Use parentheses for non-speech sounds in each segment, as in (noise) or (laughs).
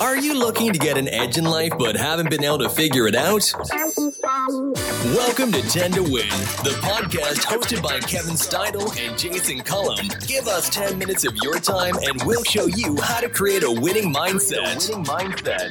Are you looking to get an edge in life but haven't been able to figure it out? Welcome to 10 to Win, the podcast hosted by Kevin Steidel and Jason Cullum. Give us 10 minutes of your time and we'll show you how to create a winning mindset. Winning mindset.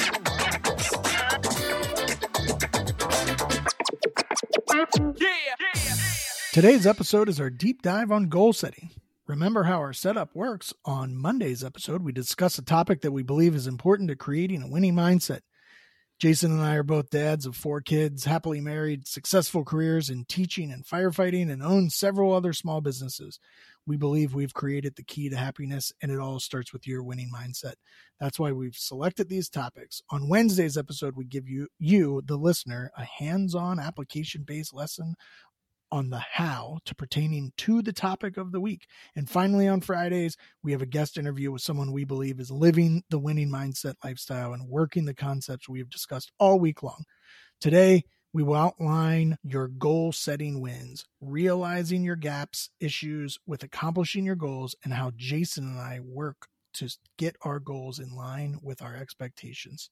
Today's episode is our deep dive on goal setting. Remember how our setup works. On Monday's episode, we discuss a topic that we believe is important to creating a winning mindset. Jason and I are both dads of four kids, happily married, successful careers in teaching and firefighting, and own several other small businesses. We believe we've created the key to happiness, and it all starts with your winning mindset. That's why we've selected these topics. On Wednesday's episode, we give you, you the listener, a hands-on application-based lesson on the how to pertaining to the topic of the week. And finally, on Fridays, we have a guest interview with someone we believe is living the winning mindset lifestyle and working the concepts we have discussed all week long. Today, we will outline your goal setting wins, realizing your gaps, issues with accomplishing your goals, and how Jason and I work to get our goals in line with our expectations.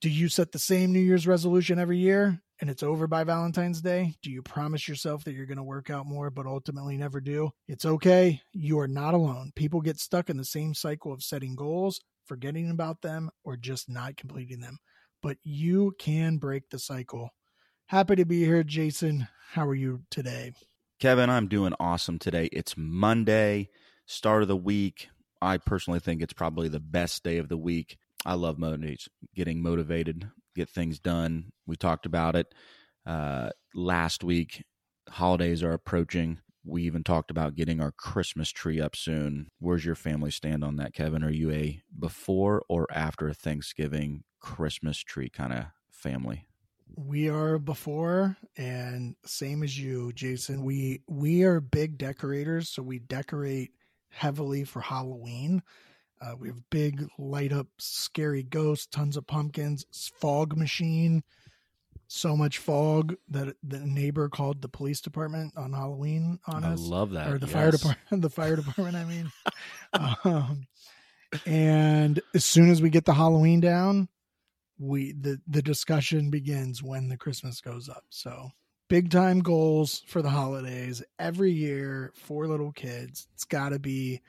Do you set the same New Year's resolution every year and it's over by Valentine's Day? Do you promise yourself that you're going to work out more but ultimately never do? It's okay. You are not alone. People get stuck in the same cycle of setting goals, forgetting about them, or just not completing them. But you can break the cycle. Happy to be here, Jason. How are you today? Kevin, I'm doing awesome today. It's Monday, start of the week. I personally think it's probably the best day of the week. I love motivate, getting motivated, get things done. We talked about it uh, last week. Holidays are approaching. We even talked about getting our Christmas tree up soon. Where's your family stand on that, Kevin? Are you a before or after Thanksgiving Christmas tree kind of family? We are before and same as you, Jason. We we are big decorators, so we decorate heavily for Halloween. Uh, we have big light up scary ghosts, tons of pumpkins, fog machine, so much fog that the neighbor called the police department on Halloween on I us. love that. Or the yes. fire department, (laughs) the fire department. I mean, um, and as soon as we get the Halloween down, we the the discussion begins when the Christmas goes up. So big time goals for the holidays every year for little kids. It's got to be,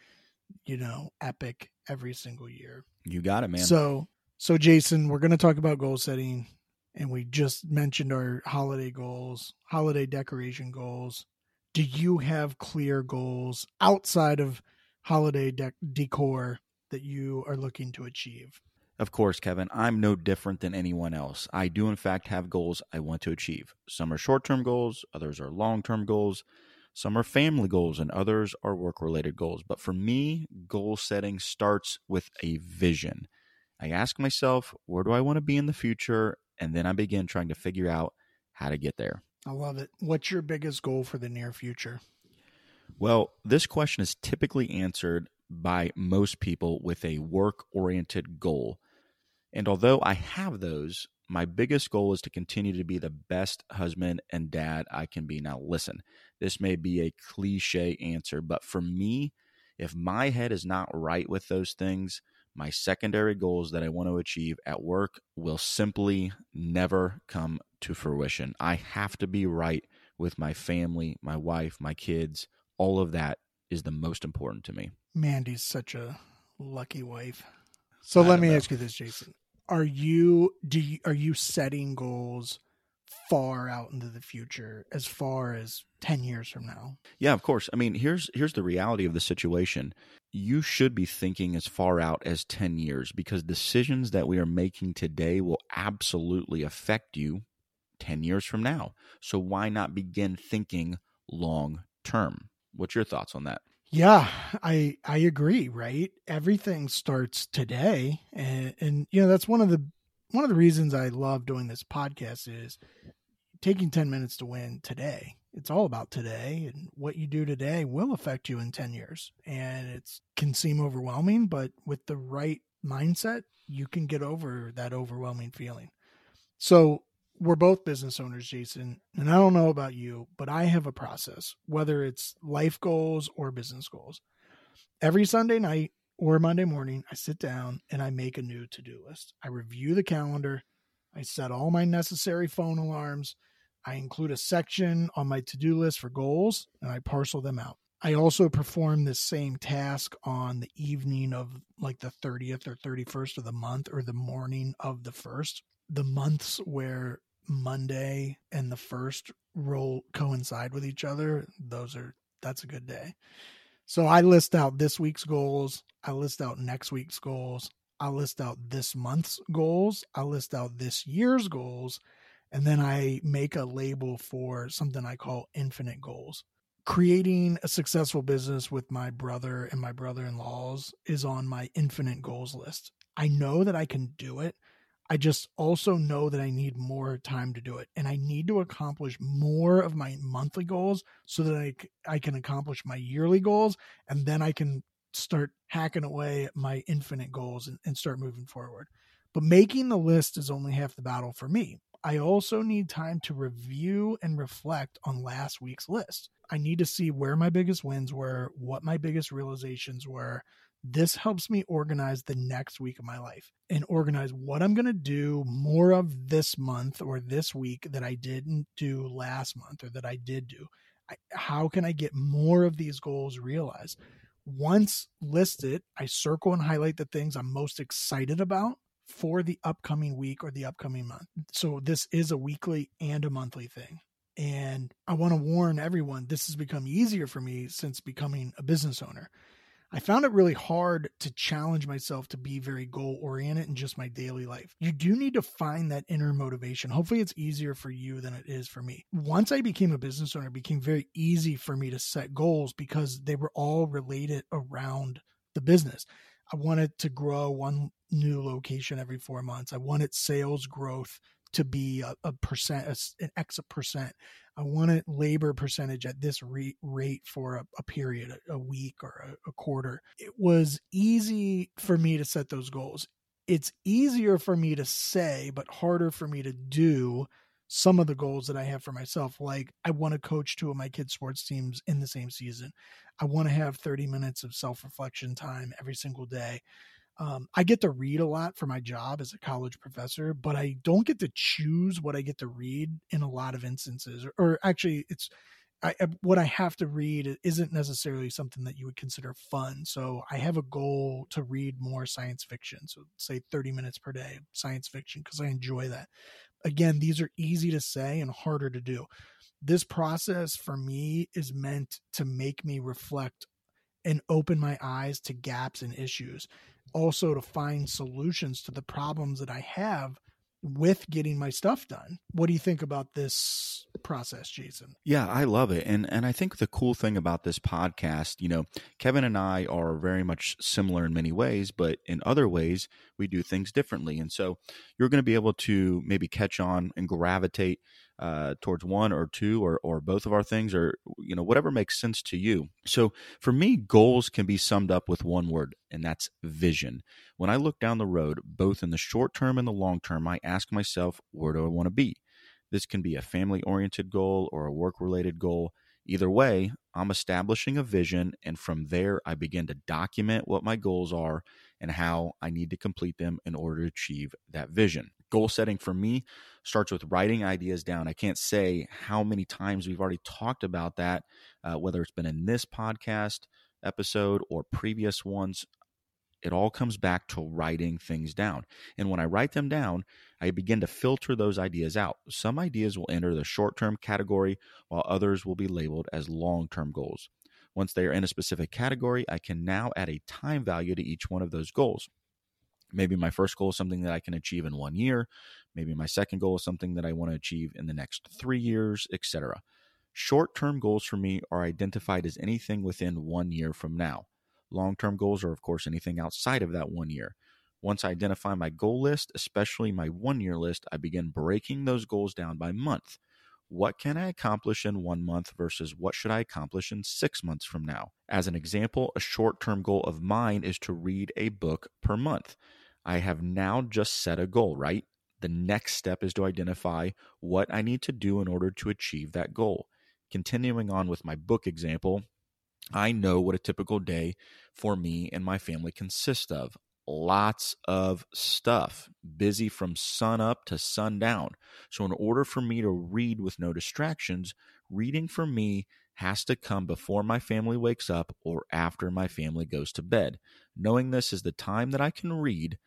you know, epic every single year. You got it, man. So, so Jason, we're going to talk about goal setting, and we just mentioned our holiday goals, holiday decoration goals. Do you have clear goals outside of holiday de- decor that you are looking to achieve? Of course, Kevin, I'm no different than anyone else. I do, in fact, have goals I want to achieve. Some are short term goals, others are long term goals. Some are family goals and others are work related goals. But for me, goal setting starts with a vision. I ask myself, where do I want to be in the future? And then I begin trying to figure out how to get there. I love it. What's your biggest goal for the near future? Well, this question is typically answered by most people with a work oriented goal. And although I have those, my biggest goal is to continue to be the best husband and dad I can be. Now, listen, this may be a cliche answer, but for me, if my head is not right with those things, my secondary goals that I want to achieve at work will simply never come to fruition. I have to be right with my family, my wife, my kids. All of that is the most important to me. Mandy's such a lucky wife. So I let me know. ask you this, Jason. Are you do you, are you setting goals far out into the future as far as 10 years from now? Yeah, of course. I mean, here's here's the reality of the situation. You should be thinking as far out as 10 years because decisions that we are making today will absolutely affect you 10 years from now. So why not begin thinking long term? What's your thoughts on that? Yeah, I I agree, right? Everything starts today and and you know that's one of the one of the reasons I love doing this podcast is taking 10 minutes to win today. It's all about today and what you do today will affect you in 10 years. And it can seem overwhelming, but with the right mindset, you can get over that overwhelming feeling. So, we're both business owners, Jason, and I don't know about you, but I have a process, whether it's life goals or business goals. Every Sunday night or Monday morning, I sit down and I make a new to do list. I review the calendar, I set all my necessary phone alarms, I include a section on my to do list for goals, and I parcel them out. I also perform this same task on the evening of like the 30th or 31st of the month or the morning of the first. The months where Monday and the first roll coincide with each other, those are that's a good day. So I list out this week's goals, I list out next week's goals, I list out this month's goals, I list out this year's goals, and then I make a label for something I call infinite goals creating a successful business with my brother and my brother-in-laws is on my infinite goals list. I know that I can do it. I just also know that I need more time to do it and I need to accomplish more of my monthly goals so that I I can accomplish my yearly goals and then I can start hacking away at my infinite goals and, and start moving forward. But making the list is only half the battle for me. I also need time to review and reflect on last week's list. I need to see where my biggest wins were, what my biggest realizations were. This helps me organize the next week of my life and organize what I'm going to do more of this month or this week that I didn't do last month or that I did do. I, how can I get more of these goals realized? Once listed, I circle and highlight the things I'm most excited about for the upcoming week or the upcoming month. So this is a weekly and a monthly thing. And I want to warn everyone this has become easier for me since becoming a business owner. I found it really hard to challenge myself to be very goal oriented in just my daily life. You do need to find that inner motivation. Hopefully, it's easier for you than it is for me. Once I became a business owner, it became very easy for me to set goals because they were all related around the business. I wanted to grow one new location every four months. I wanted sales growth to be a, a percent, a, an X percent. I want a labor percentage at this re- rate for a, a period, a, a, week or a quarter. It was easy for me to set those goals. It's easier for me to say, but harder for me to do some of the goals that I have for myself. Like, I want to coach two of my kids' sports teams in the same season. I want to have 30 minutes of self reflection time every single day. Um, I get to read a lot for my job as a college professor, but I don't get to choose what I get to read in a lot of instances. Or, or actually, it's I, what I have to read isn't necessarily something that you would consider fun. So I have a goal to read more science fiction. So say 30 minutes per day of science fiction because I enjoy that again, these are easy to say and harder to do. This process for me is meant to make me reflect and open my eyes to gaps and issues, also to find solutions to the problems that I have with getting my stuff done. What do you think about this process, Jason? Yeah, I love it. And and I think the cool thing about this podcast, you know, Kevin and I are very much similar in many ways, but in other ways we do things differently. And so you're going to be able to maybe catch on and gravitate uh, towards one or two or, or both of our things or you know whatever makes sense to you. So for me goals can be summed up with one word and that's vision. When i look down the road both in the short term and the long term i ask myself where do i want to be? This can be a family oriented goal or a work related goal. Either way i'm establishing a vision and from there i begin to document what my goals are and how i need to complete them in order to achieve that vision goal setting for me starts with writing ideas down. I can't say how many times we've already talked about that, uh, whether it's been in this podcast episode or previous ones. It all comes back to writing things down. And when I write them down, I begin to filter those ideas out. Some ideas will enter the short term category, while others will be labeled as long term goals. Once they are in a specific category, I can now add a time value to each one of those goals. Maybe my first goal is something that I can achieve in one year. Maybe my second goal is something that I want to achieve in the next three years, etc. Short term goals for me are identified as anything within one year from now. Long term goals are, of course, anything outside of that one year. Once I identify my goal list, especially my one year list, I begin breaking those goals down by month. What can I accomplish in one month versus what should I accomplish in six months from now? As an example, a short term goal of mine is to read a book per month. I have now just set a goal, right? The next step is to identify what I need to do in order to achieve that goal. Continuing on with my book example, I know what a typical day for me and my family consists of. Lots of stuff, busy from sun up to sundown. So, in order for me to read with no distractions, reading for me has to come before my family wakes up or after my family goes to bed. Knowing this is the time that I can read,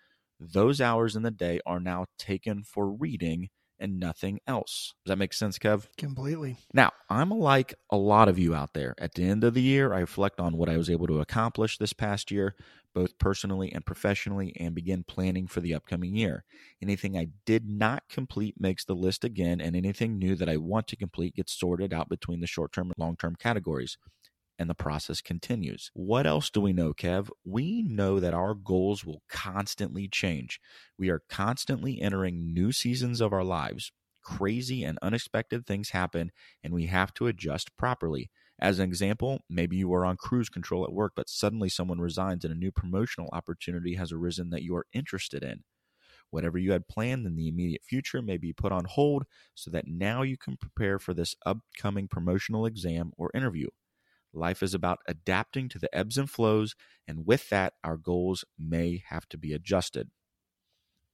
those hours in the day are now taken for reading and nothing else. Does that make sense, Kev? Completely. Now, I'm like a lot of you out there. At the end of the year, I reflect on what I was able to accomplish this past year, both personally and professionally, and begin planning for the upcoming year. Anything I did not complete makes the list again, and anything new that I want to complete gets sorted out between the short term and long term categories and the process continues. What else do we know, Kev? We know that our goals will constantly change. We are constantly entering new seasons of our lives. Crazy and unexpected things happen, and we have to adjust properly. As an example, maybe you are on cruise control at work, but suddenly someone resigns and a new promotional opportunity has arisen that you are interested in. Whatever you had planned in the immediate future may be put on hold so that now you can prepare for this upcoming promotional exam or interview. Life is about adapting to the ebbs and flows, and with that, our goals may have to be adjusted.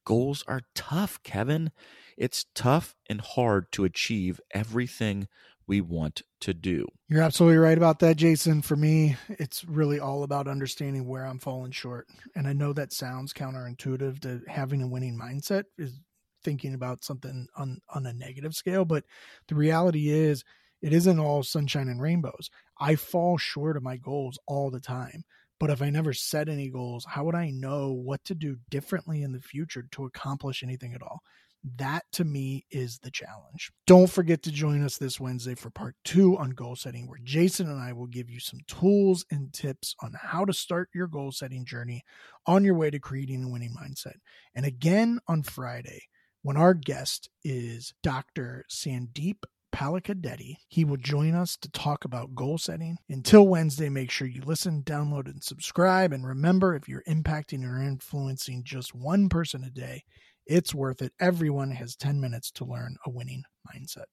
Goals are tough, Kevin. It's tough and hard to achieve everything we want to do. You're absolutely right about that, Jason. For me, it's really all about understanding where I'm falling short. And I know that sounds counterintuitive to having a winning mindset is thinking about something on on a negative scale, but the reality is it isn't all sunshine and rainbows. I fall short of my goals all the time. But if I never set any goals, how would I know what to do differently in the future to accomplish anything at all? That to me is the challenge. Don't forget to join us this Wednesday for part two on goal setting, where Jason and I will give you some tools and tips on how to start your goal setting journey on your way to creating a winning mindset. And again on Friday, when our guest is Dr. Sandeep Palikadetti. He will join us to talk about goal setting. Until Wednesday, make sure you listen, download, and subscribe. And remember, if you're impacting or influencing just one person a day, it's worth it. Everyone has 10 minutes to learn a winning mindset.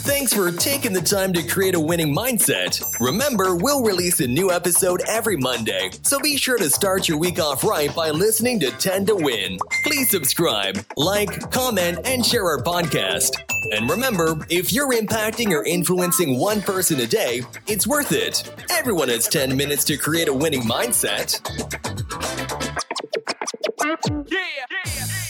Thanks for taking the time to create a winning mindset. Remember, we'll release a new episode every Monday, so be sure to start your week off right by listening to 10 to Win. Please subscribe, like, comment, and share our podcast. And remember, if you're impacting or influencing one person a day, it's worth it. Everyone has 10 minutes to create a winning mindset. Yeah. yeah.